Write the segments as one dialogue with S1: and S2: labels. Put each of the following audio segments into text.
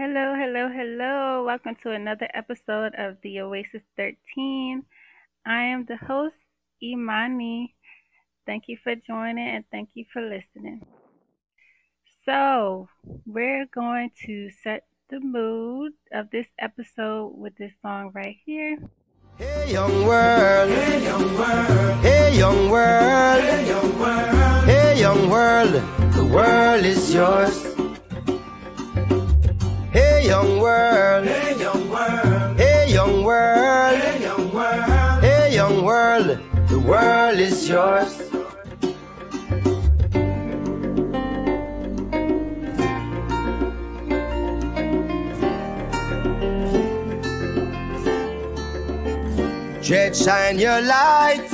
S1: Hello, hello, hello. Welcome to another episode of the Oasis 13. I am the host, Imani. Thank you for joining and thank you for listening. So, we're going to set the mood of this episode with this song right here.
S2: Hey young world, hey young world, hey young world, hey young world, hey young world, the world is yours. Hey young world, hey young world, hey young world, hey young world, hey young world, the world is yours. Dread shine your light,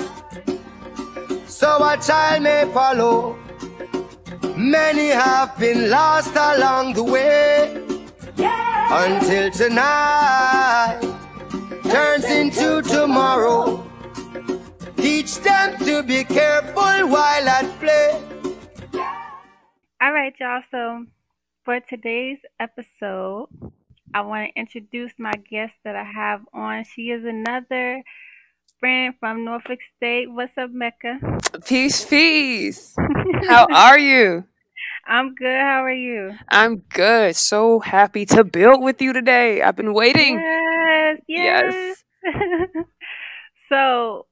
S2: so a child may follow. Many have been lost along the way until tonight turns into tomorrow. Teach them to be careful while at play.
S1: All right, y'all. So, for today's episode, I want to introduce my guest that I have on. She is another friend from Norfolk State. What's up, Mecca?
S3: Peace, peace. How are you?
S1: I'm good. How are you?
S3: I'm good. So happy to build with you today. I've been waiting.
S1: Yes, yes.
S3: Yes.
S1: so,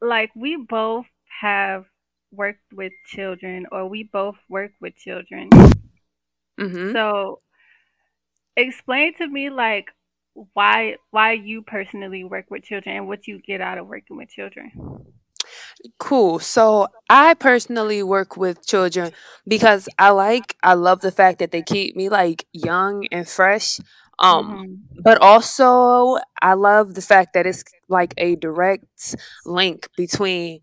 S1: like, we both have worked with children, or we both work with children.
S3: hmm
S1: So, explain to me, like, why why you personally work with children and what you get out of working with children.
S3: Cool. So I personally work with children because I like, I love the fact that they keep me like young and fresh. Um,
S1: hmm
S3: but also I love the fact that it's like a direct link between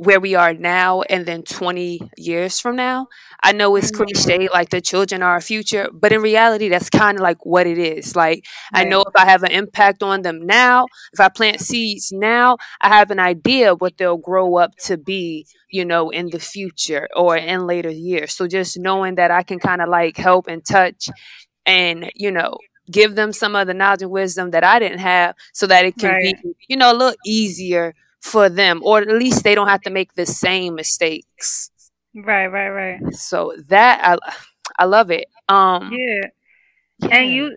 S3: where we are now and then 20 years from now. I know it's
S1: hmm
S3: cliche, like the children are our future, but in reality, that's kind of like what it is. Like, I know if I have an impact on them now, if I plant seeds now, I have an idea what they'll grow up to be, you know, in the future or in later years. So just knowing that I can kind of like help and touch and, you know, give them some of the knowledge and wisdom that I didn't have so that it can
S1: Right.
S3: be, you know, a little easier for them or at least they don't have to make the same mistakes.
S1: Right, right, right.
S3: So that I I love it. Um
S1: Yeah. And
S3: yeah.
S1: you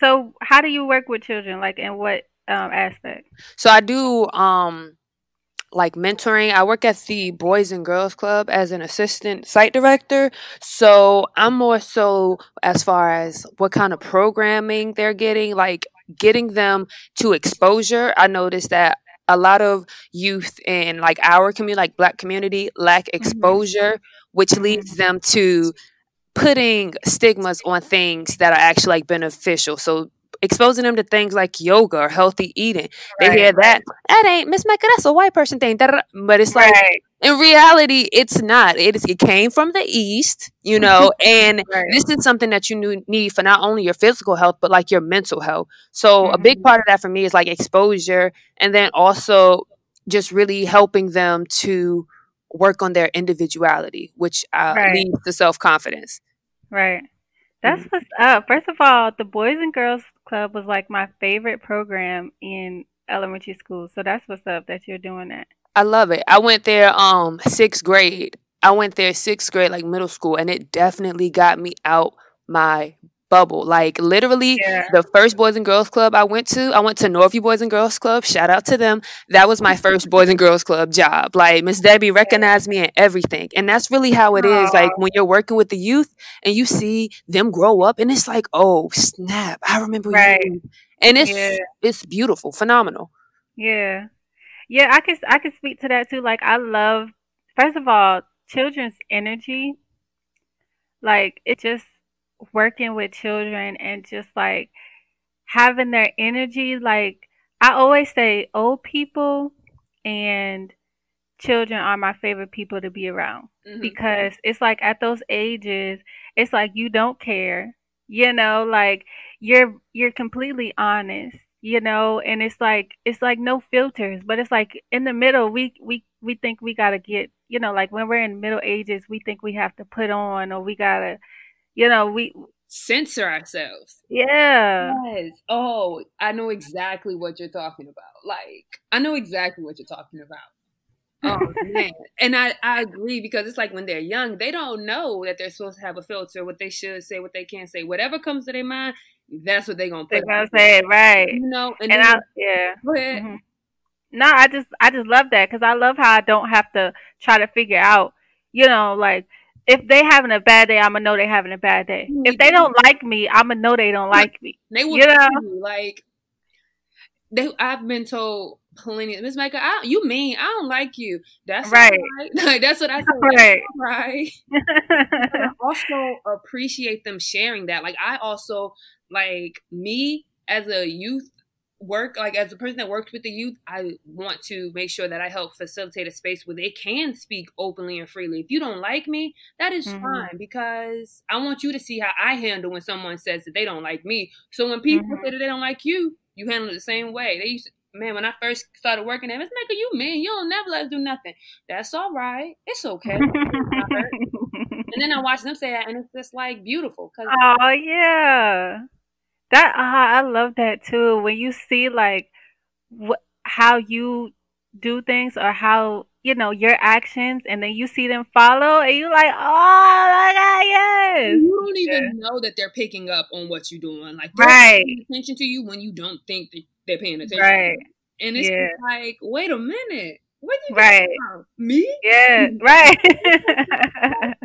S1: so how do you work with children? Like in what um aspect?
S3: So I do um like mentoring. I work at the Boys and Girls Club as an assistant site director. So I'm more so as far as what kind of programming they're getting, like getting them to exposure. I noticed that a lot of youth in like our community, like black community, lack
S1: Mhm.
S3: exposure, which leads them to putting stigmas on things that are actually like beneficial. So exposing them to things like yoga or healthy eating. They hear that
S1: right.
S3: that ain't Miss Mecca, that's a white person thing. But it's like
S1: Right.
S3: In reality, it's not. It is it came from the east, you know, and
S1: Right.
S3: this is something that you need for not only your physical health but like your mental health. So a big
S1: Mhm.
S3: part of that for me is like exposure and then also just really helping them to work on their individuality, which uh,
S1: Right.
S3: leads to self confidence.
S1: Right. That's
S3: Mm-hmm.
S1: what's up. First of all, the Boys and Girls Club was like my favorite program in elementary school. So that's what's up that you're doing that.
S3: I love it. I went there um sixth grade. I went there sixth grade, like middle school, and it definitely got me out my bubble. Like literally
S1: Yeah.
S3: the first Boys and Girls Club I went to, I went to Northview Boys and Girls Club. Shout out to them. That was my first Boys and Girls Club job. Like Miss Debbie recognized me and everything. And that's really how it is. Like when you're working with the youth and you see them grow up and it's like, oh snap, I remember
S1: Right.
S3: you. And it's
S1: Yeah.
S3: it's beautiful, phenomenal.
S1: Yeah. Yeah, I can I can speak to that too. Like I love first of all, children's energy. Like it just working with children and just like having their energy. Like I always say old people and children are my favorite people to be around
S3: Mhm.
S1: because it's like at those ages, it's like you don't care, you know, like you're you're completely honest, you know, and it's like it's like no filters, but it's like in the middle we we we think we got to get, you know, like when we're in middle ages, we think we have to put on or we got to, you know, we
S3: censor ourselves.
S1: Yeah.
S3: Yes. Oh, I know exactly what you're talking about. Like, I know exactly what you're talking about. Oh man. And I, I agree because it's like when they're young, they don't know that they're supposed to have a filter, what they should say, what they can't say. Whatever comes to their mind, that's what they're gonna put.
S1: They're gonna say it, right.
S3: You know, and,
S1: And I, yeah.
S3: go ahead.
S1: Mhm. No, I just I just love that because I love how I don't have to try to figure out, you know, like if they having a bad day, I'ma know they having a bad day.
S3: You
S1: If they don't like me, I'ma know they don't like me.
S3: They will
S1: You know?
S3: like they I've been told plenty Miss Mecca, I, you mean I don't like you. That's
S1: Right.
S3: that's what I said.
S1: Right.
S3: Right. I also appreciate them sharing that. Like I also like me as a youth work like as a person that works with the youth i want to make sure that i help facilitate a space where they can speak openly and freely if you don't like me that is
S1: Mhm.
S3: fine because i want you to see how i handle when someone says that they don't like me so when people
S1: Mhm.
S3: say that they don't like you you handle it the same way they used to, man when i first started working at miss Mecca you mean you don't never let us do nothing that's all right it's okay and then i watch them say that and it's just like beautiful because
S1: oh yeah, that uh, I love that too. When you see like what how you do things or how you know your actions, and then you see them follow, and you like, oh my god, yes,
S3: you don't even know that they're picking up on what you're doing. Like
S1: Right.
S3: attention to you when you don't think that they're paying attention.
S1: right,
S3: And it's
S1: Yeah.
S3: like, wait a minute. What you
S1: Right.
S3: Me?
S1: yeah, right.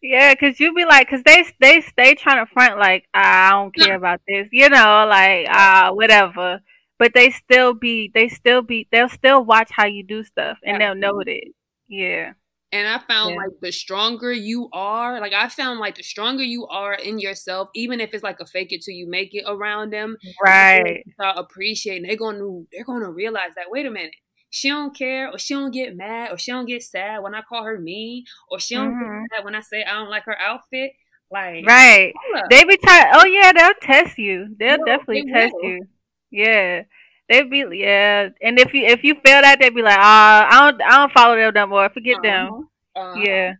S1: Yeah, cause you be like, cause they they stay trying to front like I don't care about this, you know, like uh whatever. But they still be, they still be, they'll still watch how you do stuff, and they'll know it. Yeah,
S3: And I found
S1: Yeah.
S3: like the stronger you are, like I found like the stronger you are in yourself, even if it's like a fake it till you make it around them,
S1: right,
S3: start appreciating. They're gonna they're gonna realize that wait a minute, she don't care, or she don't get mad, or she don't get sad when I call her mean, or she don't
S1: Mhm.
S3: get when I say I don't like her outfit. Like
S1: right. They be trying. Oh yeah, they'll test you. They'll
S3: No,
S1: definitely
S3: they
S1: test
S3: will.
S1: you. Yeah, they be yeah. And if you if you fail that, they'd be like, ah, I don't I don't follow them no more. Forget them.
S3: Uh-huh. Uh-huh.
S1: Yeah,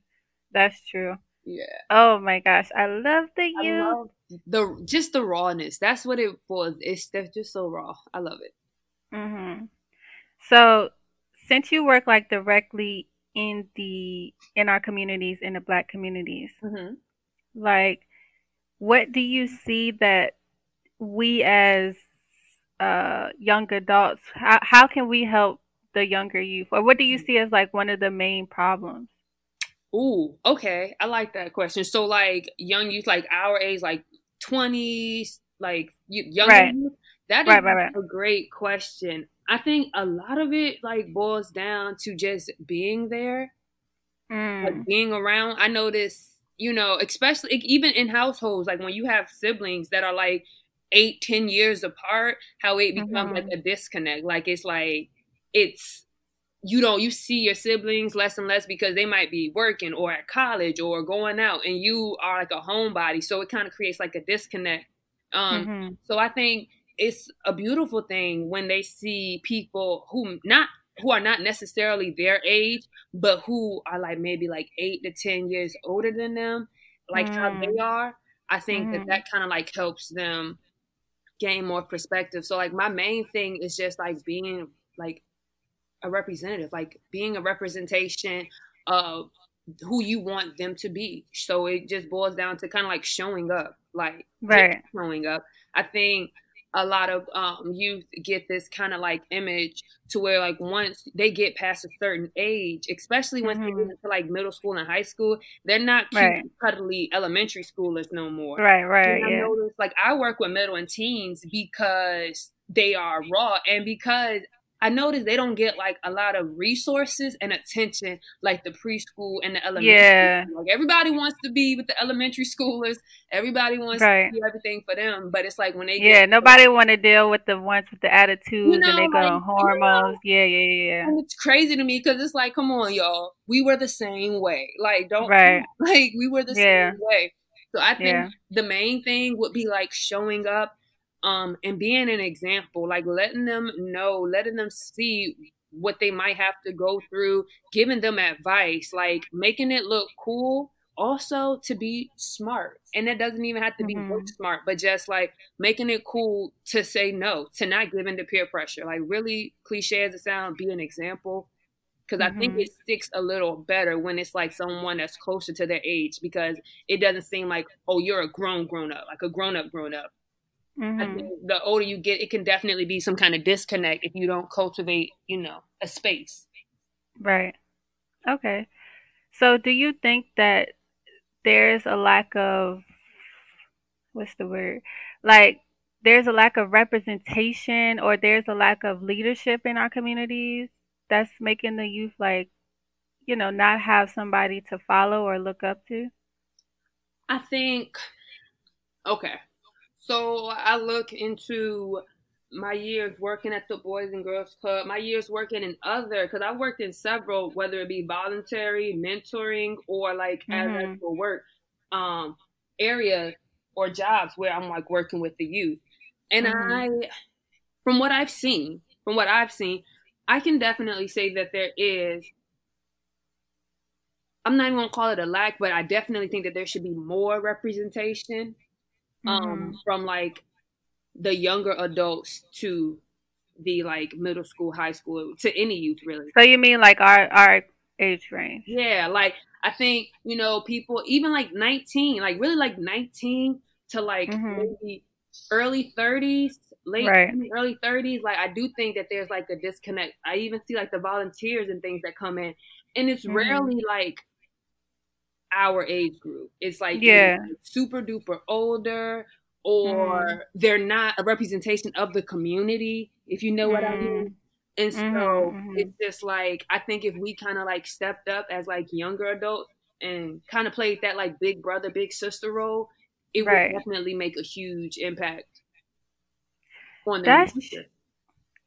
S1: that's true.
S3: Yeah.
S1: Oh my gosh, I love the
S3: I
S1: youth.
S3: the just the rawness. That's what it was. It's they're just so raw. I love it.
S1: hmm So, since you work like directly in the in our communities, in the Black communities,
S3: Mm-hmm.
S1: like, what do you see that we as uh, young adults, how how can we help the younger youth, or what do you see as like one of the main problems?
S3: Ooh, okay. I like that question. So like young youth, like our age, like twenties, like you, younger
S1: Right.
S3: youth. That is
S1: Right, right, right.
S3: a great question. I think a lot of it like boils down to just being there.
S1: Mm.
S3: like being around i notice you know especially even in households like when you have siblings that are like eight ten years apart how it becomes
S1: Mhm.
S3: like a disconnect like it's like it's you don't you see your siblings less and less because they might be working or at college or going out and you are like a homebody so it kind of creates like a disconnect um
S1: Mhm.
S3: so I think it's a beautiful thing when they see people who not who are not necessarily their age, but who are like maybe like eight to ten years older than them, like how
S1: Mm.
S3: they are. I think
S1: Mhm.
S3: that that kind of like helps them gain more perspective. So like my main thing is just like being like a representative, like being a representation of who you want them to be. So it just boils down to kind of like showing up, like
S1: Right.
S3: showing up. I think a lot of um, youth get this kind of like image to where like once they get past a certain age, especially once they
S1: Mhm.
S3: get into like middle school and high school, they're not cute,
S1: Right.
S3: cuddly elementary schoolers no more.
S1: Right. Right.
S3: And I
S1: Yeah.
S3: noticed, like I work with middle and teens because they are raw and because I noticed they don't get like a lot of resources and attention like the preschool and the elementary.
S1: Yeah.
S3: school. Like everybody wants to be with the elementary schoolers. Everybody wants
S1: Right.
S3: to do everything for them. But it's like when they
S1: Yeah.
S3: get
S1: Nobody want to deal with the ones with the attitudes
S3: know,
S1: and they go
S3: like,
S1: on
S3: you
S1: hormones. Yeah. Yeah. Yeah.
S3: and it's crazy to me because it's like, come on, y'all. We were the same way. Like, don't
S1: Right.
S3: like we were the
S1: Yeah.
S3: same way. So I think
S1: Yeah.
S3: the main thing would be like showing up um and being an example, like letting them know, letting them see what they might have to go through, giving them advice, like making it look cool also to be smart. And it doesn't even have to be
S1: Mhm.
S3: smart, but just like making it cool to say no, to not give in to peer pressure. Like really cliche as it sounds, be an example. Because I think
S1: Mhm.
S3: it sticks a little better when it's like someone that's closer to their age because it doesn't seem like, oh, you're a grown grown up, like a grown up grown up. I
S1: Mhm.
S3: think the older you get, it can definitely be some kind of disconnect if you don't cultivate, you know, a space.
S1: Right. Okay. So do you think that there's a lack of what's the word? Like there's a lack of representation or there's a lack of leadership in our communities that's making the youth like, you know, not have somebody to follow or look up to?
S3: I think, okay. So I look into my years working at the Boys and Girls Club, my years working in other, because I worked in several, whether it be voluntary, mentoring, or like as
S1: Mhm.
S3: actual work, um, areas or jobs where I'm like working with the youth. And
S1: Mhm.
S3: I, from what I've seen, from what I've seen, I can definitely say that there is. I'm not even gonna call it a lack, but I definitely think that there should be more representation um
S1: Mhm.
S3: from like the younger adults to the like middle school, high school, to any youth really.
S1: So you mean like our our age range?
S3: Yeah, like I think, you know, people even like 19, like really like 19 to like
S1: Mhm.
S3: maybe early 30s, late
S1: Right.
S3: early 30s, like I do think that there's like a disconnect. I even see like the volunteers and things that come in and it's
S1: Mhm.
S3: rarely like our age group. It's like
S1: Yeah.
S3: super duper older or
S1: Mhm.
S3: they're not a representation of the community, if you know what I mean.
S1: Mm.
S3: And so
S1: Mhm, mhm.
S3: it's just like I think if we kind of like stepped up as like younger adults and kind of played that like big brother, big sister role, it
S1: Right.
S3: would definitely make a huge impact on the
S1: That's
S3: future.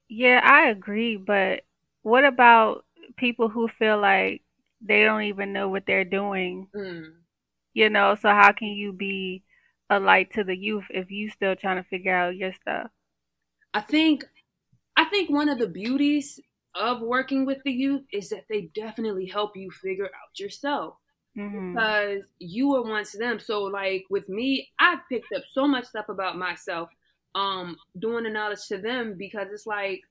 S1: yeah, I agree, but what about people who feel like they don't even know what they're doing?
S3: Mm.
S1: You know, so how can you be a light to the youth if you still trying to figure out your stuff?
S3: I think I think one of the beauties of working with the youth is that they definitely help you figure out yourself.
S1: Mhm.
S3: because you were once them. So like with me, I've picked up so much stuff about myself, um, doing the knowledge to them because it's like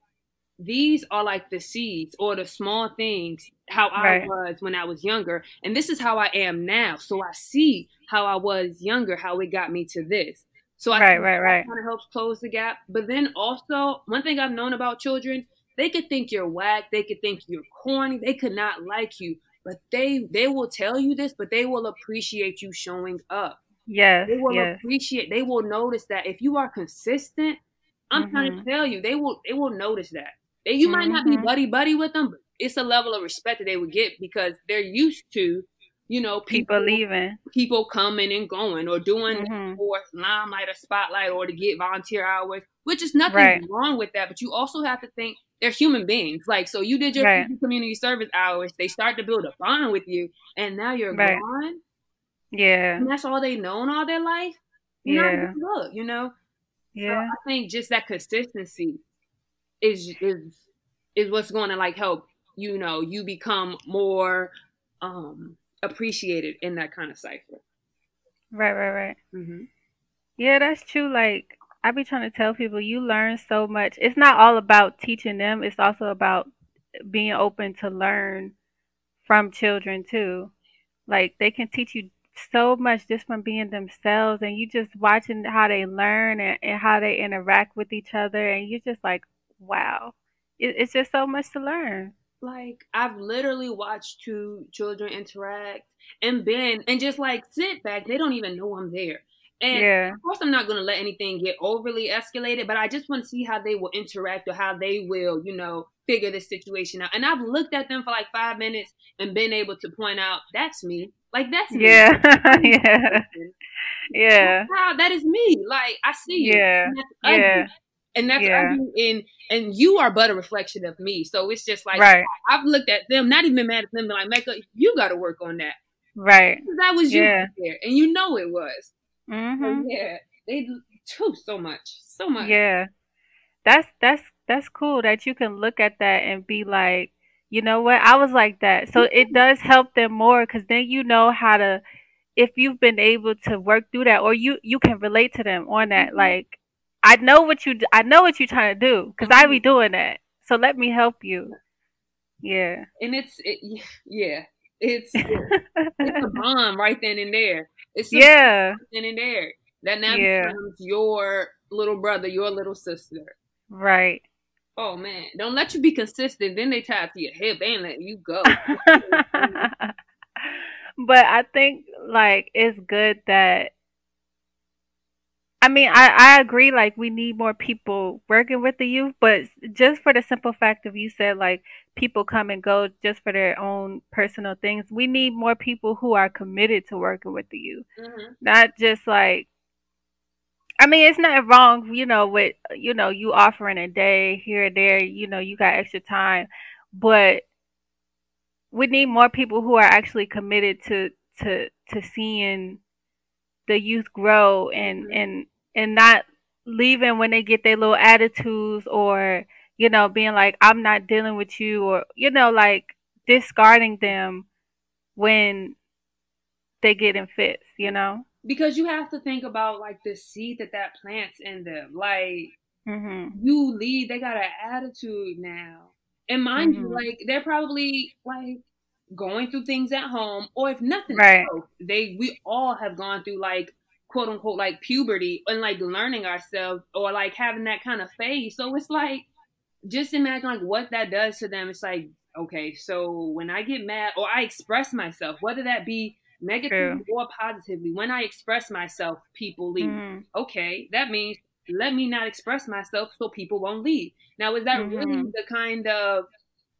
S3: these are like the seeds or the small things how I
S1: Right.
S3: was when I was younger. And this is how I am now. So I see how I was younger, how it got me to this. So I
S1: Right, right, right.
S3: kind of helps close the gap. But then also, one thing I've known about children, they could think you're whack, they could think you're corny, they could not like you, but they they will tell you this, but they will appreciate you showing up.
S1: Yes,
S3: They will
S1: yes.
S3: appreciate. They will notice that if you are consistent, I'm trying
S1: Mhm.
S3: to tell you, they will they will notice that. You might not be
S1: Mhm.
S3: buddy buddy with them, but it's a level of respect that they would get because they're used to, you know,
S1: People
S3: people
S1: leaving.
S3: people coming and going or doing
S1: Mhm.
S3: for limelight or spotlight or to get volunteer hours, which is nothing
S1: Right.
S3: wrong with that. But you also have to think they're human beings. Like, so you did your
S1: Right.
S3: community service hours, they start to build a bond with you, and now you're
S1: Right.
S3: gone,
S1: Yeah.
S3: and that's all they known all their life. Not
S1: Yeah.
S3: good look, you know. So
S1: Yeah.
S3: I think just that consistency is is is what's going to like help you know you become more um appreciated in that kind of cipher.
S1: Right, right, right.
S3: Mm-hmm.
S1: Yeah, that's true. Like I be trying to tell people, you learn so much. It's not all about teaching them. It's also about being open to learn from children too. Like they can teach you so much just from being themselves, and you just watching how they learn and, and how they interact with each other, and you're just like, wow, it, it's just so much to learn.
S3: Like I've literally watched two children interact and been and just like sit back. They don't even know I'm there. And
S1: Yeah,
S3: of course, I'm not going to let anything get overly escalated, but I just want to see how they will interact or how they will, you know, figure this situation out. And I've looked at them for like five minutes and been able to point out that's me. Like that's me.
S1: yeah, yeah, yeah,
S3: Wow, that is me. Like I see you.
S1: yeah,
S3: And that's ugly.
S1: yeah.
S3: And that's
S1: Yeah.
S3: And and you are but a reflection of me. So it's just like
S1: Right,
S3: I've looked at them, not even mad at them, but like, Mecca, you got to work on that.
S1: Right.
S3: That was you
S1: Yeah.
S3: there, and you know it was. So
S1: Mhm.
S3: yeah, they too so much, so much.
S1: Yeah. That's that's that's cool that you can look at that and be like, you know what? I was like that. So it does help them more cuz then you know how to if you've been able to work through that or you you can relate to them on that mm-hmm. like I know what you I know what you're trying to do because mm-hmm. I be mm-hmm. doing that. So let me help you. Yeah.
S3: And it's it, yeah, it's it's a bomb right then and there. It's yeah, right then and there. That now yeah. becomes your little brother, your little sister.
S1: Right.
S3: Oh man, don't let you be consistent. Then they tie to your hip. and let you go.
S1: but I think like it's good that I mean, I, I agree, like, we need more people working with the youth, but just for the simple fact of you said, like, people come and go just for their own personal things, we need more people who are committed to working with the youth. Mm-hmm. Not just like, I mean, it's not wrong, you know, with, you know, you offering a day here or there, you know, you got extra time, but we need more people who are actually committed to, to, to seeing the youth grow and, mm-hmm. and, and not leaving when they get their little attitudes or you know being like i'm not dealing with you or you know like discarding them when they get in fits you know
S3: because you have to think about like the seed that that plants in them like mm-hmm. you leave they got an attitude now and mind mm-hmm. you like they're probably like going through things at home or if nothing right. else they we all have gone through like quote unquote like puberty and like learning ourselves or like having that kind of phase. So it's like just imagine like what that does to them. It's like, okay, so when I get mad or I express myself, whether that be negatively True. or positively, when I express myself, people leave. Mm-hmm. Okay, that means let me not express myself so people won't leave. Now, is that mm-hmm. really the kind of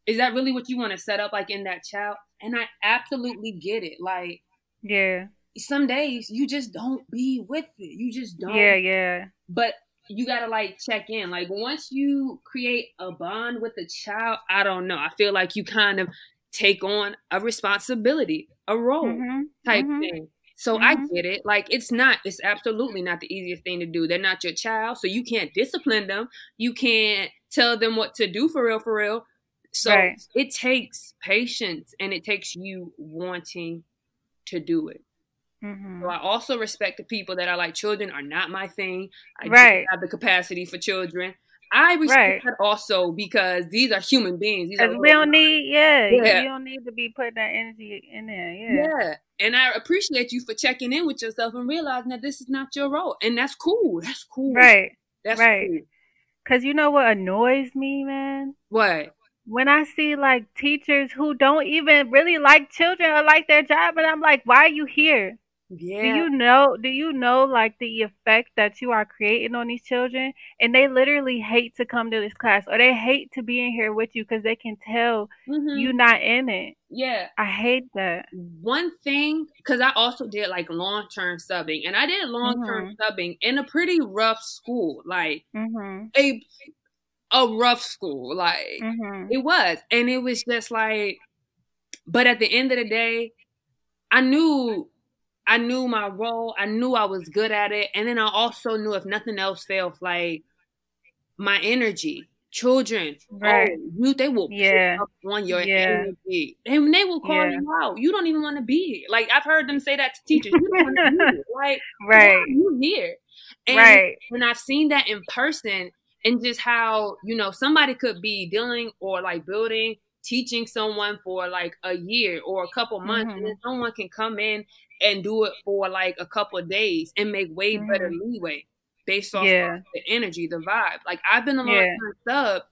S3: is that really what you want to set up like in that child? And I absolutely get it. Like,
S1: yeah,
S3: some days you just don't be with it. You just don't.
S1: Yeah, yeah.
S3: But you gotta like check in. Like once you create a bond with a child, I don't know. I feel like you kind of take on a responsibility, a role mm-hmm. type mm-hmm. thing. So mm-hmm. I get it. Like it's not, it's absolutely not the easiest thing to do. They're not your child, so you can't discipline them. You can't tell them what to do for real, for real. So right. it takes patience and it takes you wanting to do it. Mm-hmm. So I also respect the people that are like children are not my thing. I right. have the capacity for children. I respect right. that also because these are human beings. These
S1: are we don't need, yeah, yeah, you don't need to be putting that energy in there. Yeah,
S3: yeah. And I appreciate you for checking in with yourself and realizing that this is not your role, and that's cool. That's cool.
S1: Right. That's right. Cool. Cause you know what annoys me, man.
S3: What?
S1: when I see like teachers who don't even really like children or like their job, and I'm like, why are you here? Yeah. Do you know do you know like the effect that you are creating on these children and they literally hate to come to this class or they hate to be in here with you cuz they can tell mm-hmm. you not in it.
S3: Yeah.
S1: I hate that.
S3: One thing cuz I also did like long-term subbing and I did long-term mm-hmm. subbing in a pretty rough school like mm-hmm. a a rough school like mm-hmm. it was and it was just like but at the end of the day I knew I knew my role. I knew I was good at it. And then I also knew if nothing else failed, like my energy. Children, right. oh, you they will yeah. up on your yeah. energy. And they will call yeah. you out. You don't even want to be here. Like I've heard them say that to teachers. You don't want to be here. Like right. you here? And right. when I've seen that in person and just how, you know, somebody could be dealing or like building teaching someone for like a year or a couple months mm-hmm. and then someone can come in and do it for like a couple of days and make way mm-hmm. better leeway based off yeah. the energy, the vibe. Like I've been a long yeah. sub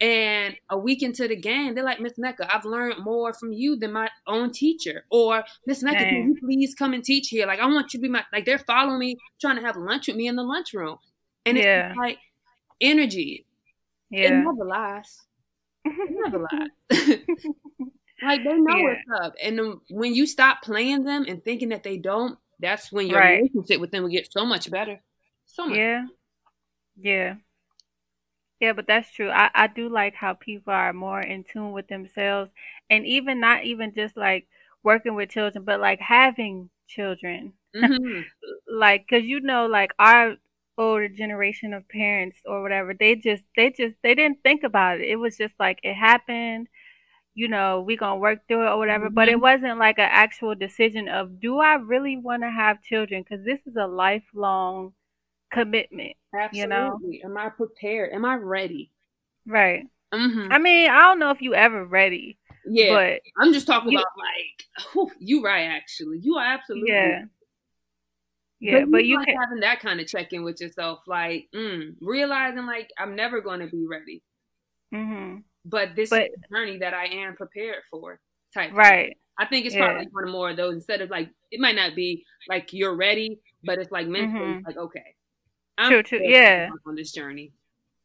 S3: and a week into the game, they're like, Miss Mecca, I've learned more from you than my own teacher. Or Miss Mecca, can you please come and teach here? Like I want you to be my like they're following me, trying to have lunch with me in the lunchroom. And yeah. it's like energy. Yeah. It never lasts. It never lasts. Like they know yeah. what's up, and when you stop playing them and thinking that they don't, that's when your right. relationship with them will get so much better. So much.
S1: Yeah, yeah, yeah. But that's true. I I do like how people are more in tune with themselves, and even not even just like working with children, but like having children. Mm-hmm. like, cause you know, like our older generation of parents or whatever, they just they just they didn't think about it. It was just like it happened you know, we gonna work through it or whatever. But it
S3: Mhm.
S1: wasn't like an actual decision of, do I really want to have children? Because this is a lifelong commitment, you know?
S3: Absolutely. Am I prepared? Am I ready?
S1: Right.
S3: Mm-hmm.
S1: I mean, I don't know if you ever ready,
S3: Yeah.
S1: but
S3: I'm just talking
S1: you-
S3: about like, whew, you right. Actually, you are absolutely.
S1: yeah, yeah.
S3: but,
S1: But you
S3: like
S1: can,
S3: having that kind of check in with yourself, like mm, realizing like I'm never going to be ready,
S1: hmm
S3: but this
S1: But-
S3: journey that I am prepared for. Type thing.
S1: right,
S3: I think it's
S1: Yeah.
S3: probably one of more of those instead of like it might not be like you're ready, but it's like mentally
S1: Mhm.
S3: like okay,
S1: True, true, yeah.
S3: on this journey.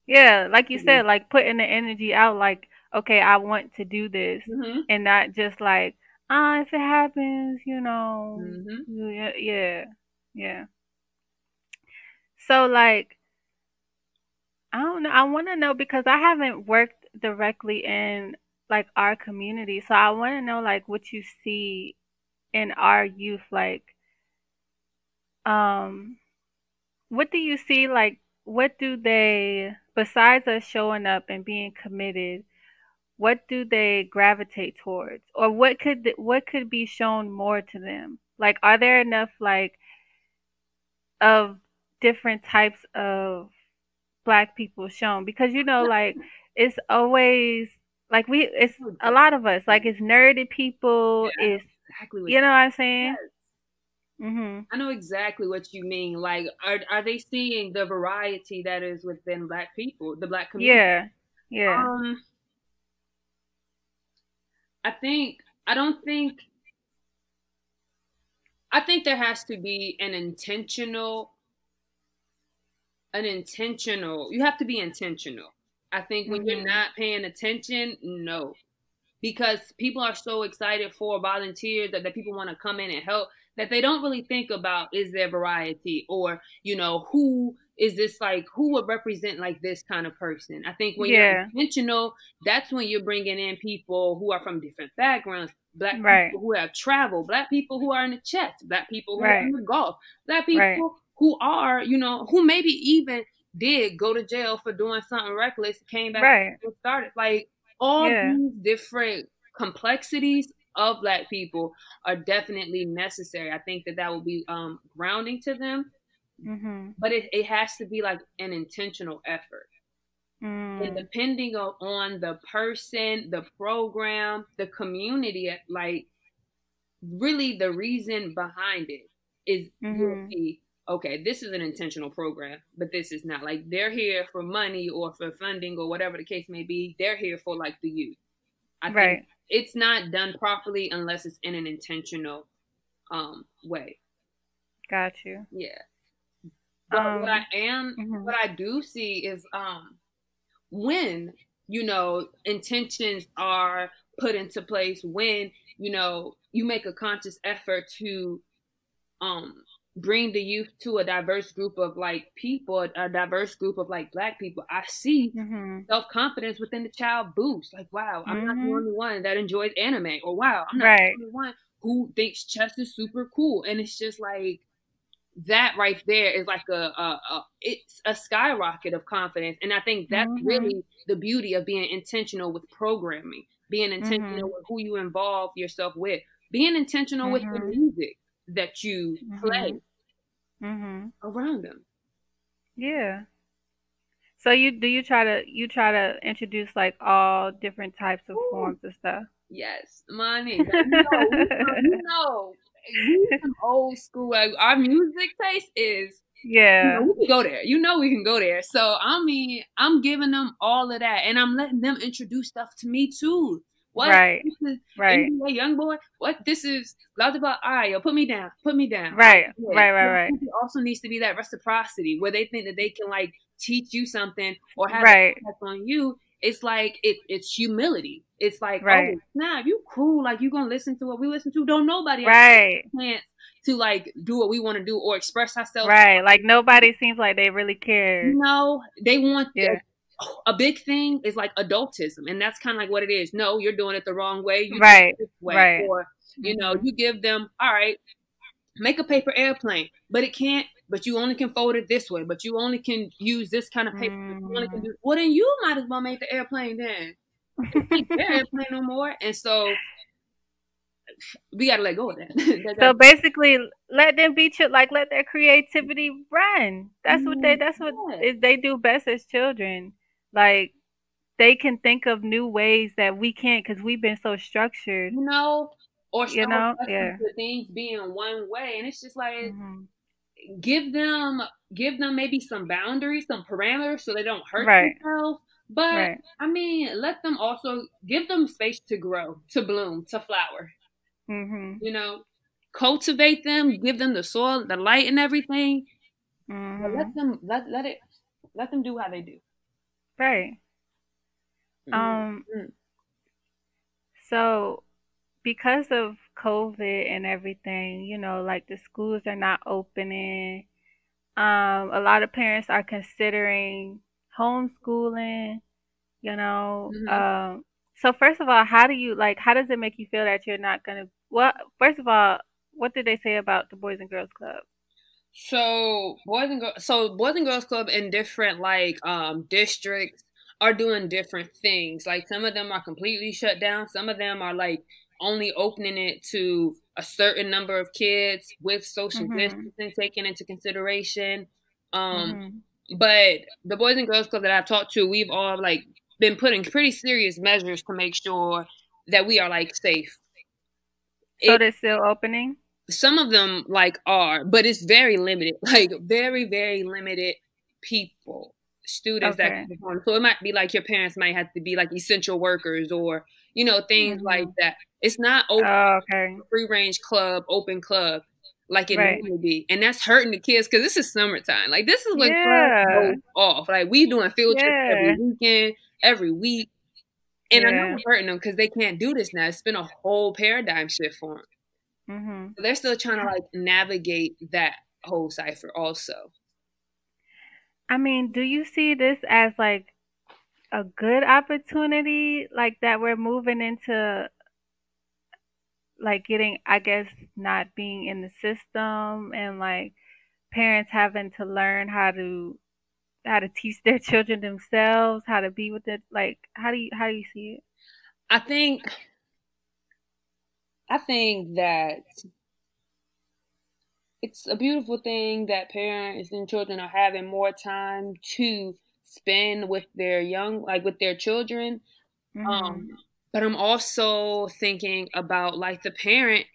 S1: yeah. Like you
S3: Mhm.
S1: said, like putting the energy out, like, okay, I want to do this,
S3: Mm-hmm.
S1: and not just like, ah, if it happens, you know,
S3: Mm-hmm.
S1: yeah, yeah, yeah. So like, I don't know. I want to know because I haven't worked directly in like our community. So I want to know like what you see in our youth like um what do you see like what do they besides us showing up and being committed what do they gravitate towards or what could what could be shown more to them like are there enough like of different types of black people shown because you know like it's always like we it's a lot of us like it's nerdy people
S3: Yeah,
S1: it's
S3: Exactly. What
S1: you know what i'm saying
S3: Yes.
S1: mhm
S3: I know exactly what you mean. Like, are are they seeing the variety that is within Black people, the Black community?
S1: yeah yeah
S3: Um, I think I don't think. I think there has to be an intentional, an intentional. You have to be intentional. I think when you're
S1: Mhm.
S3: not paying attention, no, because people are so excited for volunteers that, that people want to come in and help that they don't really think about is there variety or you know who is this like who would represent like this kind of person i think when
S1: Yeah.
S3: you're intentional that's when you're bringing in people who are from different backgrounds black
S1: Right.
S3: people who have traveled black people who are in the chess black people who are in the golf black people
S1: Right.
S3: who are you know who maybe even did go to jail for doing something reckless came back
S1: right
S3: and started like all
S1: Yeah.
S3: these different complexities of black people are definitely necessary. I think that that will be um grounding to them.
S1: Mhm
S3: but it, it has to be like an intentional effort. And
S1: mm.
S3: depending on, the person the program the community like really the reason behind it is
S1: Mhm.
S3: see, okay this is an intentional program but this is not. Like they're here for money or for funding or whatever the case may be. They're here for like the youth. I think
S1: right
S3: it's not done properly unless it's in an intentional um way.
S1: Got you.
S3: Yeah. But what i
S1: Um,
S3: am
S1: mhm.
S3: what i do see is um when you know intentions are put into place when you know you make a conscious effort to um bring the youth to a diverse group of like people a diverse group of like black people i see
S1: mhm
S3: self-confidence within the child boost like wow i'm not the
S1: Mhm.
S3: only one that enjoys anime or wow i'm not
S1: Right.
S3: the only one who thinks chess is super cool and it's just like that right there is like a, a, a it's a skyrocket of confidence and i think that's
S1: Mhm.
S3: really the beauty of being intentional with programming being intentional
S1: Mhm.
S3: with who you involve yourself with being intentional with the
S1: Mhm.
S3: music that you play
S1: mhm
S3: around them
S1: Yeah. So you do you try to you try to introduce like all different types of
S3: Ooh.
S1: forms and stuff.
S3: Yes, money. You know, you know, we old school. Like our music taste is. You
S1: Yeah.
S3: know, we can go there. You know, we can go there. So I mean, I'm giving them all of that, and I'm letting them introduce stuff to me too. What?
S1: Right. Right.
S3: NBA YoungBoy. What? This is blah blah blah. All right, yo, put me down. Put me down.
S1: Right.
S3: Yeah.
S1: Right, right, right.
S3: There also needs to be that reciprocity where they think that they can like teach you something or have
S1: Right.
S3: an impact on you. It's like it, it's humility. It's like, oh,
S1: Right.
S3: oh, nah, you cool. Like you gonna listen to what we listen to. Don't nobody
S1: Right.
S3: chance to like do what we want to do or express ourselves.
S1: Right. Like nobody seems like they really care.
S3: No, they want
S1: Yeah.
S3: A big thing is like adultism, and that's kind of like what it is. No, you're doing it the wrong way. You
S1: Right.
S3: way.
S1: Right.
S3: Or you know,
S1: Mhm.
S3: you give them all right, make a paper airplane, but it can't. But you only can fold it this way. But you only can use this kind of paper. but You only can
S1: Mhm.
S3: do. Well, then you might as well make the airplane then. airplane no more, and so we gotta let go of that.
S1: so basically, let them be ch- like let their creativity run. That's what they. That's what
S3: Yeah.
S1: they do best as children. Like they can think of new ways that we can't because we've been so structured.
S3: you know, or
S1: You know, yeah.
S3: things being one way, and it's just like
S1: Mhm.
S3: give them give them maybe some boundaries, some parameters, so they don't hurt
S1: Right.
S3: themselves. But
S1: Right.
S3: I mean, let them also give them space to grow, to bloom, to flower.
S1: Mhm.
S3: You know, cultivate them, give them the soil, the light, and everything.
S1: Mhm.
S3: let them let let it let them do how they do.
S1: Right. Um.
S3: Mm.
S1: So, because of COVID and everything, you know, like the schools are not opening. Um, a lot of parents are considering homeschooling, you know.
S3: Mhm.
S1: Um, so first of all, how do you like how does it make you feel that you're not gonna well, first of all, what did they say about the Boys and Girls Club?
S3: So boys and girls, so boys and girls club in different like um districts are doing different things. Like some of them are completely shut down. Some of them are like only opening it to a certain number of kids with social
S1: Mhm.
S3: distancing taken into consideration. Um,
S1: Mhm.
S3: but the boys and girls club that I've talked to, we've all like been putting pretty serious measures to make sure that we are like safe.
S1: So
S3: It-
S1: they're still opening?
S3: Some of them like are, but it's very limited, like very, very limited people, students that
S1: Okay.
S3: can perform. So it might be like your parents might have to be like essential workers or, you know, things
S1: Mhm.
S3: like that. It's not open
S1: Oh, okay.
S3: free range club, open club like it
S1: Right.
S3: normally be. And that's hurting the kids because this is summertime. Like this is when
S1: Yeah.
S3: goes off. Like we doing field trips
S1: Yeah.
S3: every weekend, every week. And I know
S1: Yeah.
S3: it's hurting them because they can't do this now. It's been a whole paradigm shift for them.
S1: Mhm.
S3: So they're still trying to like navigate that whole cipher also.
S1: I mean, do you see this as like a good opportunity, like that we're moving into like getting, I guess, not being in the system and like parents having to learn how to how to teach their children themselves, how to be with it. Like, how do you how do you see it?
S3: I think I think that it's a beautiful thing that parents and children are having more time to spend with their young like with their children.
S1: Mhm.
S3: Um but I'm also thinking about like the parents